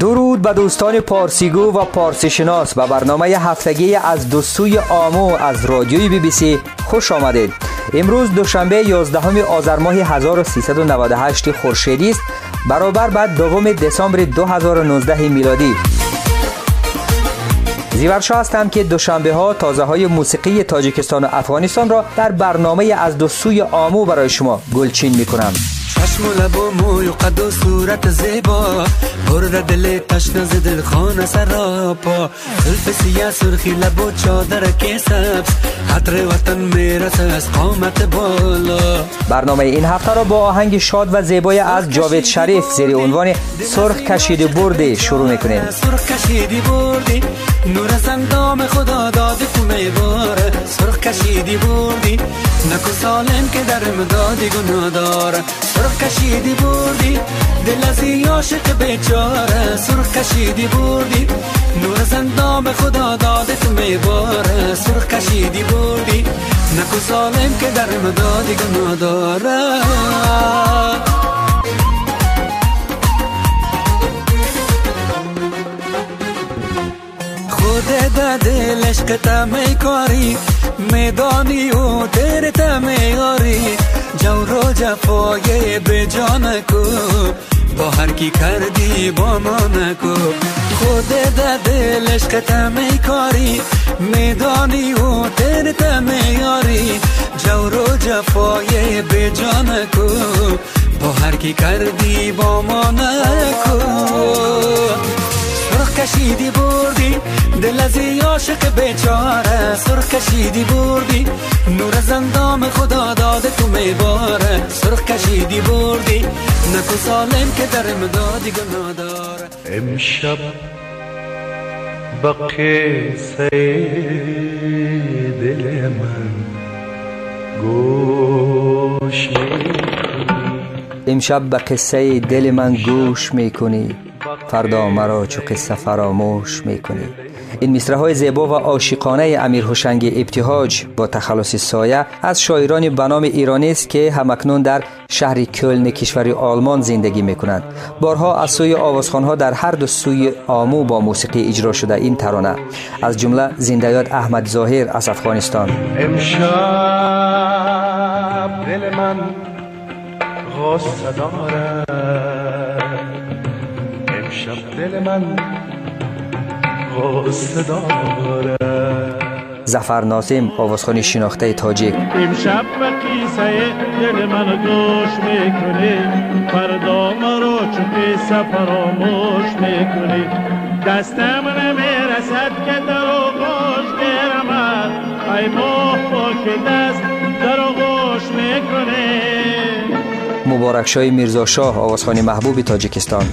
درود به دوستان پارسیگو و پارسی شناس به برنامه هفتگی از دوستوی آمو از رادیوی بی بی سی خوش آمدید. امروز دوشنبه 11 آذر ماه 1398 خورشیدی است. برابر بعد دوم دسامبر 2019 میلادی. زیورشا هستم که دوشنبه ها تازه های موسیقی تاجیکستان و افغانستان را در برنامه از دو سوی آمو برای شما گلچین می کنم چشم و لب و موی و قد و صورت زیبا. پر دل تشنه ز دل خانه سراپا. خلف سیاه سرخی لب و چادر که سبز حطر وطن میرس از قامت بالا. برنامه این هفته را با آهنگ شاد و زیبای از جاوید شریف زیر عنوان سرخ کشیده بردی شروع می‌کنیم. سرخ کشیدی بردی. نور از اندام خدا داده تو میباره سرخ کشیدی بردی. نکو سالم که در امدادی گناه داره سرخ کشیدی بردی دل از این عاشق بیچاره. سرخ کشیدی بردی نور از اندام خدا داده تو میباره. سرخ کشیدی بردی نکو سالم که در امدادی گناه داره. خود ده دل عشق تمی کاری میدانی و تیر جور و جفای به جان کو. با هر کی کردی با ما نکو. خود ده دل عشق تمی کاری. میدانی و تیر تمی آری جور و جفای به جان کو. با هر کی کردی با ما نکو. کشیدی بردی؟ دل از عاشق بیچاره سرخ کشیدی بردی؟ نور از اندام خدا داده تو میباره. سرخ کشیدی بردی؟ نکو سالم که در امدادی گناه داره. امشب با قصه دل من گوش می‌کنی. امشب به قصه دل من گوش می‌کنی. فردا مرا چو قصه فراموش می‌کنی. این مصره های زیبا و عاشقانه امیر هوشنگ ابتهاج با تخلص سایه از شاعران به نام ایرانی است که همکنون در شهر کلن کشور آلمان زندگی می‌کنند. بارها از سوی آوازخوانها در هر دو سوی آمو با موسیقی اجرا شده این ترانه. از جمله زندیات احمد ظاهر از افغانستان. امشب دل من غصه دارد. دل من زفر ناسم آوازخوان شناخته تاجیک. امشب به قیصه دل من گوش می‌کنی. فردا مرا چو قصه فراموش می‌کنی. دستم نمی‌رسد که در آغوش گیرم ای ماه با که دست مبارک شای میرزا شاه آوازخوان محبوب تاجیکستان.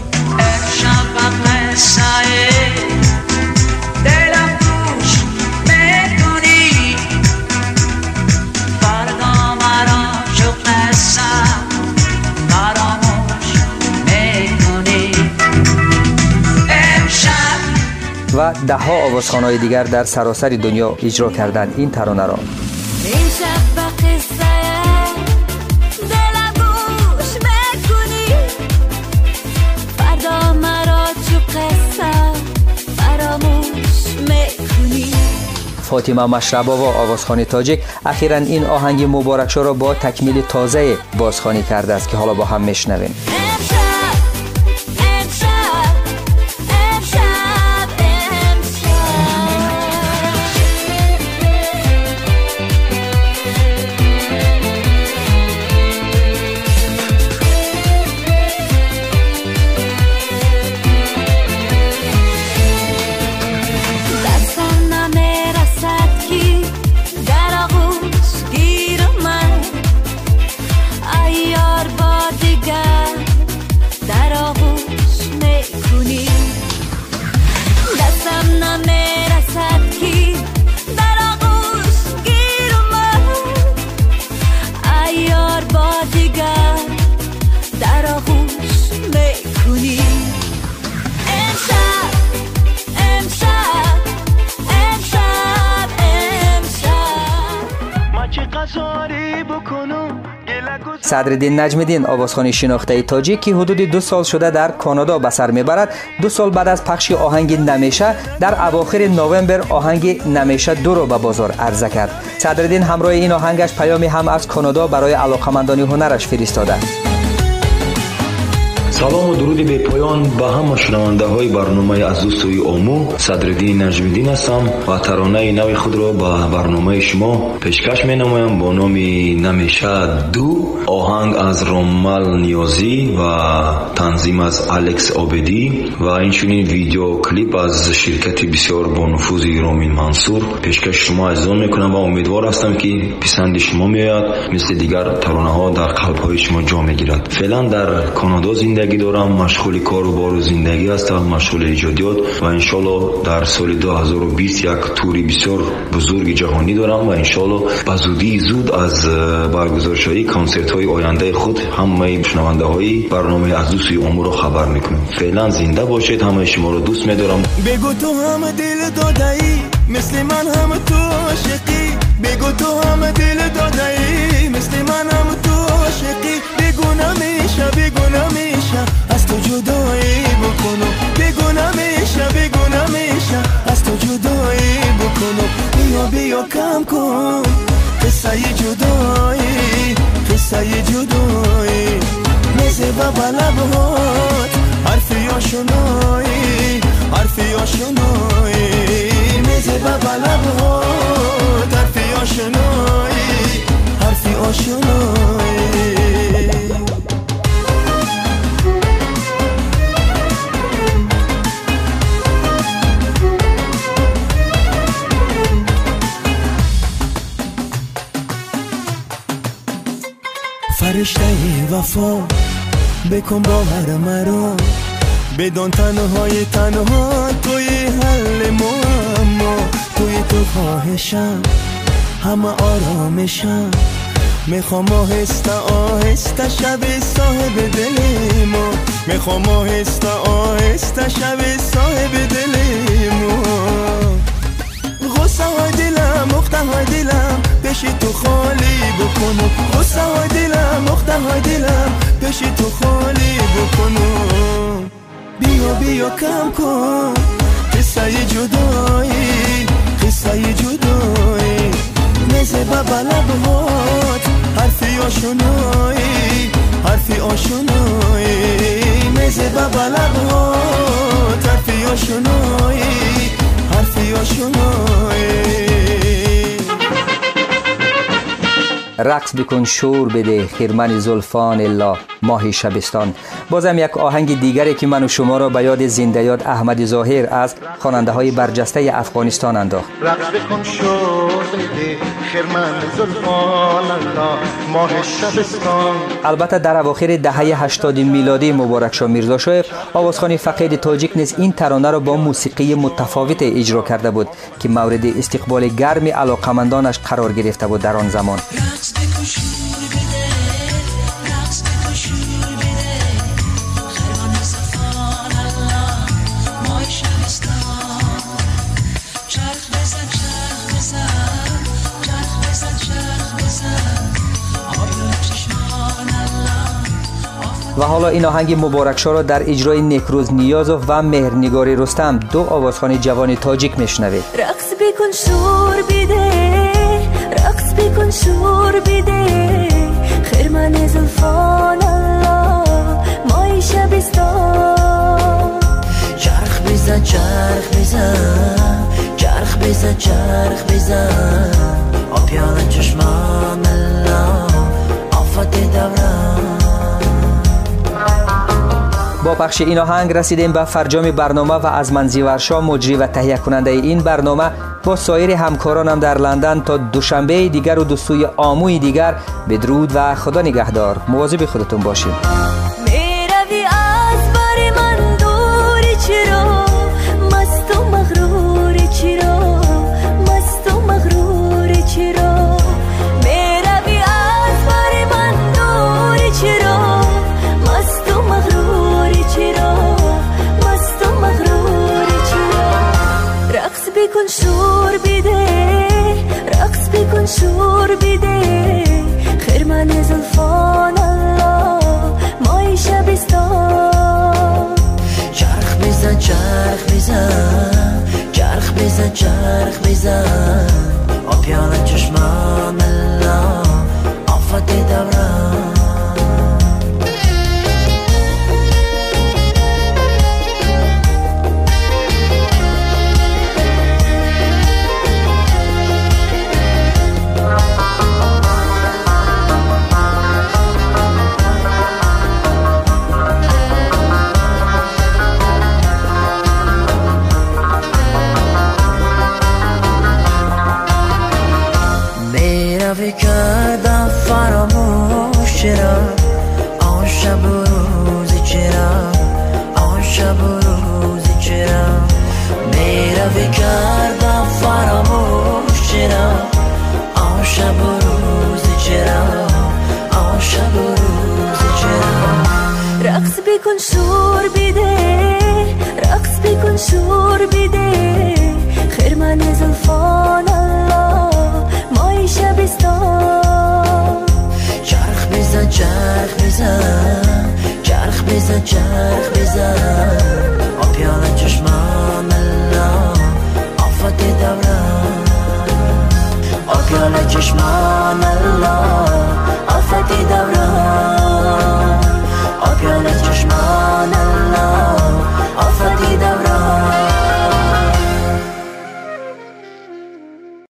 و ده ها آوازخوانهای دیگر در سراسر دنیا اجرا کردند این ترانه را. قصه فراموش می‌کنی. فاطمه مشربا و آوازخوان تاجیک اخیرا این آهنگ مبارک شو را با تکمیل تازه بازخوانی کرده است که حالا با هم میشنویم. صدرالدین نجم دین آوازخانی شناخته تاجیک که حدود دو سال شده در کانادا به سر می‌برد. دو سال بعد از پخش آهنگ نمیشه در اواخر نوامبر آهنگ نمیشه دو را به بازار عرضه کرد. صدرالدین همراه این آهنگش پیامی هم از کانادا برای علاقمندان هنرش فرستاده. است салому дуруди бепоён ба ҳама шунавандаҳои барномаи азу сӯи ому садриддини наҷмиддин ҳастам ва таронаи нави худро ба барномаи шумо пешкаш менамоям бо номи намешад ду оҳанг аз роммал ниёзӣ ва танзим аз алекс обедӣ ва инчунин видеоклип аз ширкати бисёр бонуфузи ромин мансур. Пешкаши шумо азизон мекунам ва умедвор ҳастам ки писанди шумо меояд мисли дигар таронаҳо дар қалбҳои шумо ҷо мегирад. Феълан дар канодо зиндагӣ زندگی دارم مشغول کار و بار و زندگی هستم مشغول ایجادیات و انشالله در سال 2020 یک توری بسیار بزرگ جهانی دارم و انشالله به زودی زود از برگزار های کنسرت های آینده خود همه شنونده های برنامه از دوستی امور خبر می‌کنم. فعلا زنده باشید همه شما رو دوست میدارم. بگو تو هم دل داده مثل من هم تو عاشقی. بگو تو هم دل داده بیا کم کن. قصه جدایی قصه جدایی. مزه و بود، حرفی آشنایی حرفی آشنایی. مزه و بود، حرفی آشنایی حرفی آشنایی. فرشته وفا. بکن باور مرا. بدان تنهای تنها توی حل معما توی تو خواهشم. همه آرامشم. می‌خوام آهسته آهسته شب صاحب دل ما. می‌خوام آهسته آهسته شب صاحب دل ما. غصه های دلم مخته های دلم. پیش تو خالی بکنم غصه های دلم مخته های دلم. پیش تو خالی بکنم بیا بیا کم کن. قصه جدایی قصه جدایی. میزه بابا لبهات حرفی آشنایی حرفی آشنایی. میزه بابا لبهات حرفی آشنایی حرفی آشنایی. رقص بکن شور بده خیرمن زلفان الا ماه شبستان. بازم یک آهنگ دیگری که من و شما را به یاد زنده یاد احمد ظاهر از خواننده های برجسته افغانستان انداخت. رقص بکن شور بده خرمن زلفان الله ماه شبستان. البته در اواخر دهه 80 میلادی مبارک شاه میرزا شویف آوازخوان فقید تاجیک نیز این ترانه را با موسیقی متفاوت اجرا کرده بود که مورد استقبال گرم علاقمندانش قرار گرفته بود در آن زمان. و حالا این آهنگ مبارک شاه را در اجرای نکروز نیازوف و مهرنگاری رستم دو آوازخوان جوان تاجیک میشنوید رقص بکن شور بده رقص بکن شور بده خرمن زلفان الله مای شبستان. چرخ بزن چرخ بزن چرخ بزن چرخ بزن. آبیان چشمان الله آفت دوران. با پخش این آهنگ رسیدیم به فرجام برنامه و از منزی ورشا مجری و تهیه کننده این برنامه با سایر همکارانم در لندن تا دوشنبه دیگر و دوستوی آموی دیگر. بدرود و خدا نگهدار. مواظب خودتون باشید بکن شور بده رقص بکن شور بده خرمن زلفان الله مای شبستان. چرخ بزن چرخ بزن چرخ بزن چرخ بزن. آبیان چشمان بکن شور بده رقص بکن شور بده خرمن زلفان الله مای شبستان. چرخ بزن چرخ بزن چرخ بزن چرخ بزن. آبیان چشمام الله آفت دوران. آبیان چشمام الله.